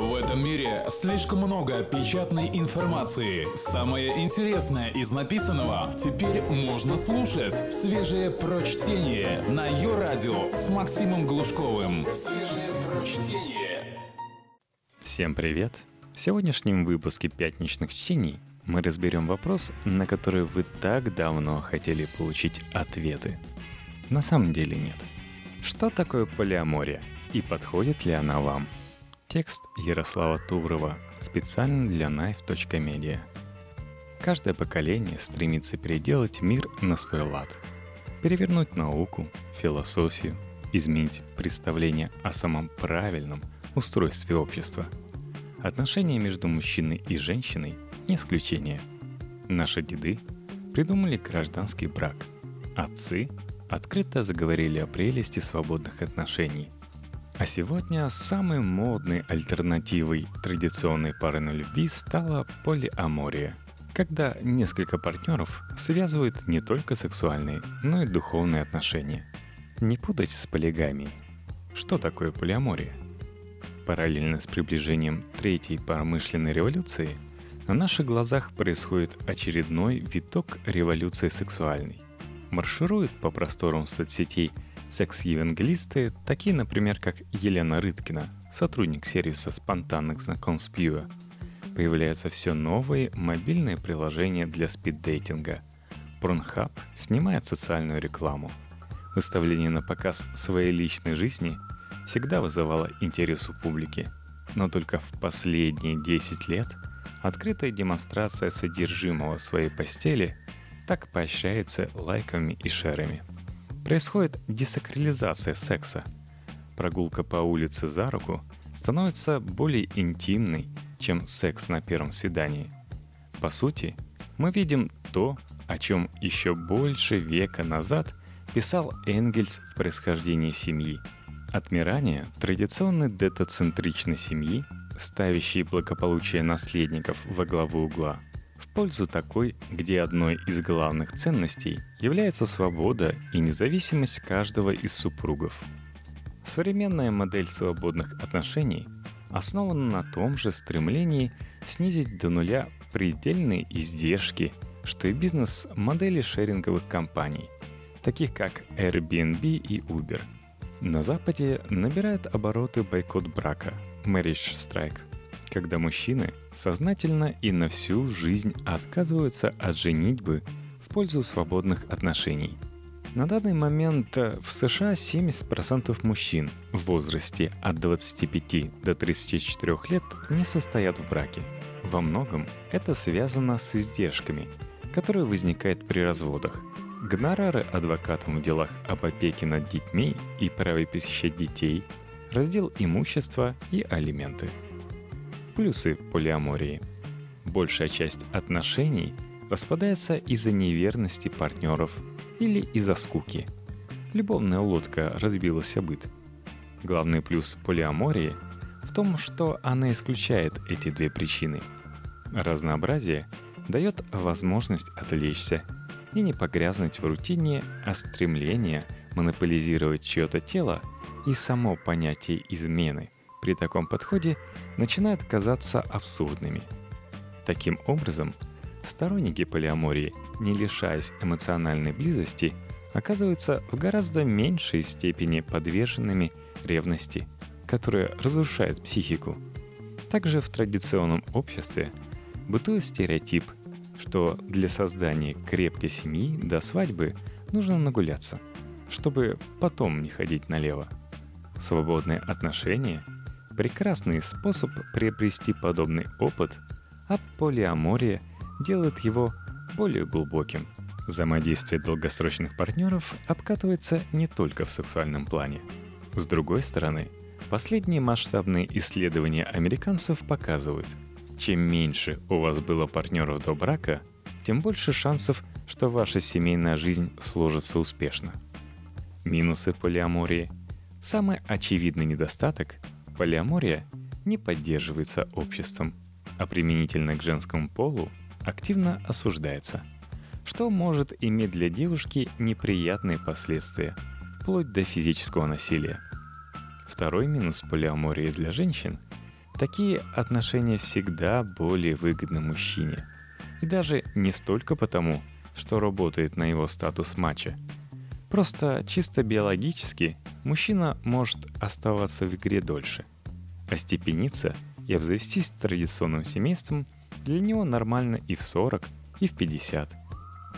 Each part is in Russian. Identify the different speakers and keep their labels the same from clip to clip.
Speaker 1: В этом мире слишком много печатной информации. Самое интересное из написанного теперь можно слушать. Свежее прочтение на ее радио с Максимом Глушковым. Свежее прочтение.
Speaker 2: Всем привет! В сегодняшнем выпуске «Пятничных чтений» мы разберем вопрос, на который вы так давно хотели получить ответы. На самом деле нет. Что такое полиамория и подходит ли она вам – Текст Ярослава Туврова специально для knife.media. Каждое поколение стремится переделать мир на свой лад. Перевернуть науку, философию, изменить представление о самом правильном устройстве общества. Отношения между мужчиной и женщиной – не исключение. Наши деды придумали гражданский брак. Отцы открыто заговорили о прелести свободных отношений – а сегодня самой модной альтернативой традиционной пары на любви стала полиамория, когда несколько партнеров связывают не только сексуальные, но и духовные отношения. Не путать с полигамией. Что такое полиамория? Параллельно с приближением третьей промышленной революции на наших глазах происходит очередной виток революции сексуальной. Марширует по просторам соцсетей – Секс-евангелисты, такие, например, как Елена Рыткина, сотрудник сервиса спонтанных знакомств Пьюа, появляются все новые мобильные приложения для спиддейтинга. Порнхаб снимает социальную рекламу. Выставление на показ своей личной жизни всегда вызывало интерес у публики. Но только в последние 10 лет открытая демонстрация содержимого своей постели так поощряется лайками и шерами – Происходит десакрализация секса. Прогулка по улице за руку становится более интимной, чем секс на первом свидании. По сути, мы видим то, о чем еще больше века назад писал Энгельс в происхождении семьи. Отмирание традиционной детоцентричной семьи, ставящей благополучие наследников во главу угла – пользу такой, где одной из главных ценностей является свобода и независимость каждого из супругов. Современная модель свободных отношений основана на том же стремлении снизить до нуля предельные издержки, что и бизнес-модели шеринговых компаний, таких как Airbnb и Uber. На Западе набирает обороты бойкот брака – Marriage Strike – когда мужчины сознательно и на всю жизнь отказываются от женитьбы в пользу свободных отношений. На данный момент э, в США 70% мужчин в возрасте от 25 до 34 лет не состоят в браке. Во многом это связано с издержками, которые возникают при разводах. Гонорары адвокатам в делах об опеке над детьми и праве посещать детей, раздел имущества и алименты – Плюсы полиамории. Большая часть отношений распадается из-за неверности партнеров или из-за скуки. Любовная лодка разбилась о быт. Главный плюс полиамории в том, что она исключает эти две причины. Разнообразие дает возможность отвлечься и не погрязнуть в рутине, а стремление монополизировать чье-то тело и само понятие измены – при таком подходе начинают казаться абсурдными. Таким образом, сторонники полиамории, не лишаясь эмоциональной близости, оказываются в гораздо меньшей степени подверженными ревности, которая разрушает психику. Также в традиционном обществе бытует стереотип, что для создания крепкой семьи до свадьбы нужно нагуляться, чтобы потом не ходить налево. Свободные отношения – прекрасный способ приобрести подобный опыт, а полиамория делает его более глубоким. Взаимодействие долгосрочных партнеров обкатывается не только в сексуальном плане. С другой стороны, последние масштабные исследования американцев показывают, чем меньше у вас было партнеров до брака, тем больше шансов, что ваша семейная жизнь сложится успешно. Минусы полиамории. Самый очевидный недостаток Полиамория не поддерживается обществом, а применительно к женскому полу активно осуждается, что может иметь для девушки неприятные последствия, вплоть до физического насилия. Второй минус полиамории для женщин Такие отношения всегда более выгодны мужчине. И даже не столько потому, что работает на его статус матча. Просто чисто биологически мужчина может оставаться в игре дольше. Остепениться и обзавестись традиционным семейством для него нормально и в 40, и в 50.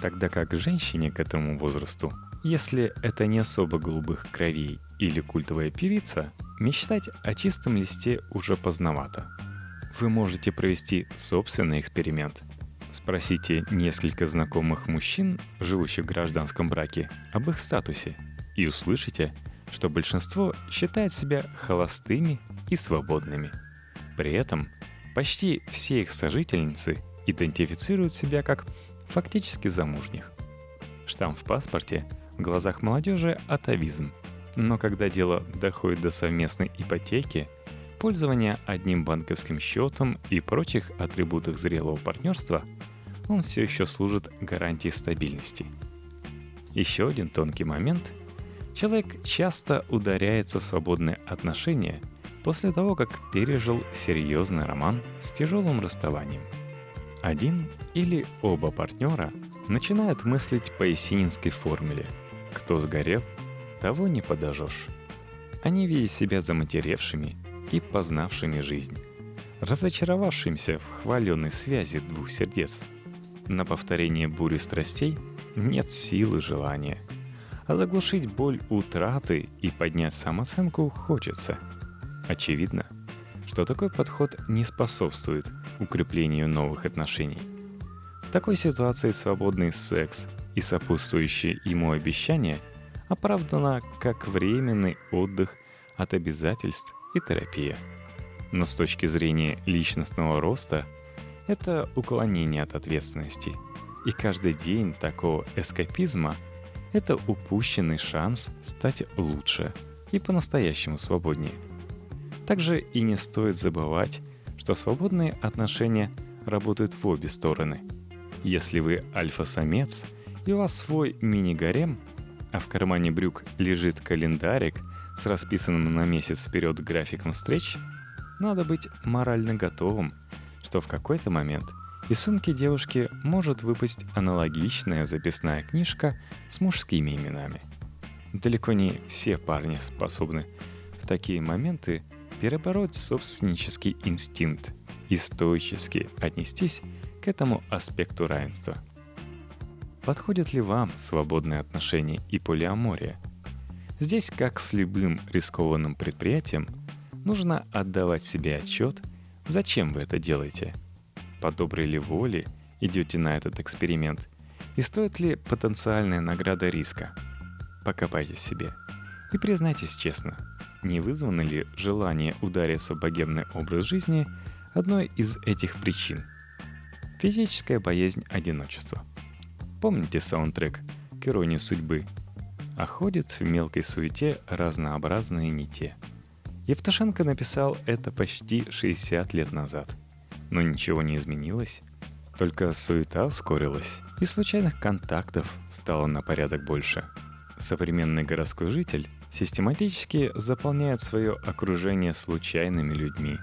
Speaker 2: Тогда как женщине к этому возрасту, если это не особо голубых кровей или культовая певица, мечтать о чистом листе уже поздновато. Вы можете провести собственный эксперимент. Спросите несколько знакомых мужчин, живущих в гражданском браке, об их статусе, и услышите, что большинство считает себя холостыми и свободными. При этом почти все их сожительницы идентифицируют себя как фактически замужних. Штамп в паспорте в глазах молодежи – атовизм. Но когда дело доходит до совместной ипотеки, пользования одним банковским счетом и прочих атрибутах зрелого партнерства, он все еще служит гарантией стабильности. Еще один тонкий момент – Человек часто ударяется в свободные отношения после того, как пережил серьезный роман с тяжелым расставанием. Один или оба партнера начинают мыслить по есенинской формуле «Кто сгорел, того не подожжешь». Они видят себя заматеревшими и познавшими жизнь, разочаровавшимся в хваленной связи двух сердец. На повторение бури страстей нет силы желания – а заглушить боль утраты и поднять самооценку хочется. Очевидно, что такой подход не способствует укреплению новых отношений. В такой ситуации свободный секс и сопутствующие ему обещания оправдано как временный отдых от обязательств и терапия. Но с точки зрения личностного роста это уклонение от ответственности. И каждый день такого эскапизма – это упущенный шанс стать лучше и по-настоящему свободнее. Также и не стоит забывать, что свободные отношения работают в обе стороны. Если вы альфа-самец и у вас свой мини-гарем, а в кармане брюк лежит календарик с расписанным на месяц вперед графиком встреч, надо быть морально готовым, что в какой-то момент – из сумки девушки может выпасть аналогичная записная книжка с мужскими именами. Далеко не все парни способны в такие моменты перебороть собственнический инстинкт и стоически отнестись к этому аспекту равенства. Подходят ли вам свободные отношения и полиамория? Здесь, как с любым рискованным предприятием, нужно отдавать себе отчет, зачем вы это делаете – по доброй ли воле идете на этот эксперимент и стоит ли потенциальная награда риска. Покопайте в себе и признайтесь честно, не вызвано ли желание удариться в богемный образ жизни одной из этих причин. Физическая боязнь одиночества. Помните саундтрек к иронии судьбы? А ходят в мелкой суете разнообразные не те. Евтушенко написал это почти 60 лет назад – но ничего не изменилось. Только суета ускорилась, и случайных контактов стало на порядок больше. Современный городской житель систематически заполняет свое окружение случайными людьми,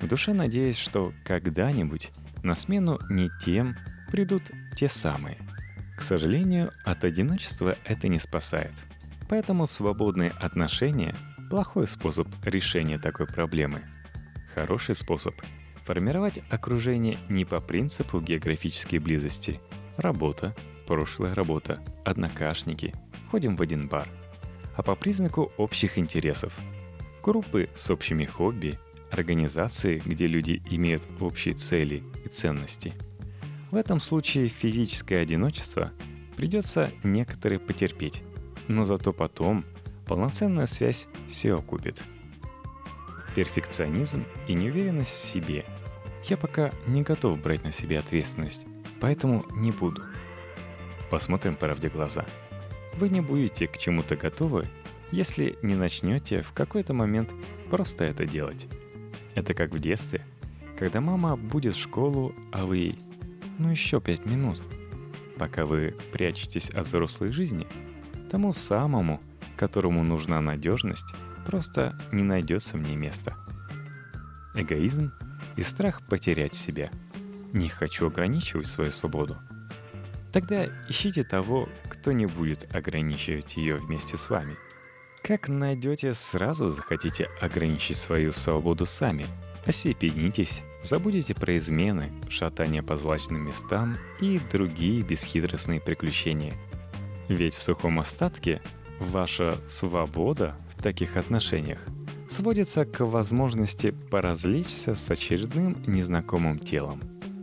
Speaker 2: в душе надеясь, что когда-нибудь на смену не тем придут те самые. К сожалению, от одиночества это не спасает. Поэтому свободные отношения – плохой способ решения такой проблемы. Хороший способ Формировать окружение не по принципу географической близости. Работа, прошлая работа, однокашники, ходим в один бар. А по признаку общих интересов. Группы с общими хобби, организации, где люди имеют общие цели и ценности. В этом случае физическое одиночество придется некоторые потерпеть, но зато потом полноценная связь все окупит – перфекционизм и неуверенность в себе. Я пока не готов брать на себя ответственность, поэтому не буду. Посмотрим правде глаза. Вы не будете к чему-то готовы, если не начнете в какой-то момент просто это делать. Это как в детстве, когда мама будет в школу, а вы «ну еще пять минут». Пока вы прячетесь от взрослой жизни, тому самому, которому нужна надежность, просто не найдется мне места. эгоизм и страх потерять себя. Не хочу ограничивать свою свободу. Тогда ищите того, кто не будет ограничивать ее вместе с вами. Как найдете, сразу захотите ограничить свою свободу сами. Осепенитесь, забудете про измены, шатание по злачным местам и другие бесхитростные приключения. Ведь в сухом остатке ваша свобода в таких отношениях сводится к возможности поразвлечься с очередным незнакомым телом.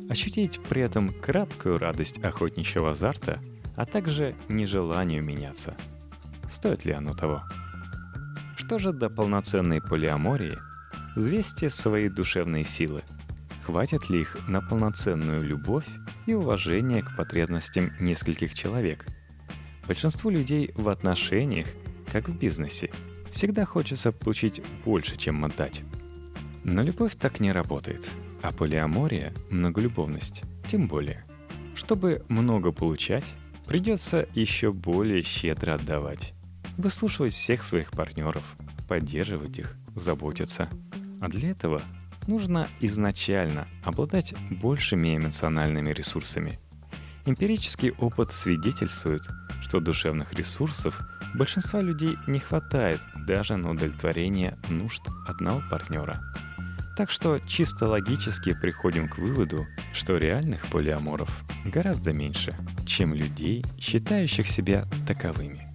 Speaker 2: Ощутить при этом краткую радость охотничьего азарта, а также нежеланию меняться. Стоит ли оно того? Что же до полноценной полиамории? Взвесьте свои душевные силы. Хватит ли их на полноценную любовь и уважение к потребностям нескольких человек? Большинству людей в отношениях, как в бизнесе, всегда хочется получить больше, чем отдать. Но любовь так не работает, а полиамория, многолюбовность, тем более. Чтобы много получать, придется еще более щедро отдавать. Выслушивать всех своих партнеров, поддерживать их, заботиться. А для этого нужно изначально обладать большими эмоциональными ресурсами. Эмпирический опыт свидетельствует, что душевных ресурсов большинства людей не хватает даже на удовлетворение нужд одного партнера. Так что чисто логически приходим к выводу, что реальных полиаморов гораздо меньше, чем людей, считающих себя таковыми.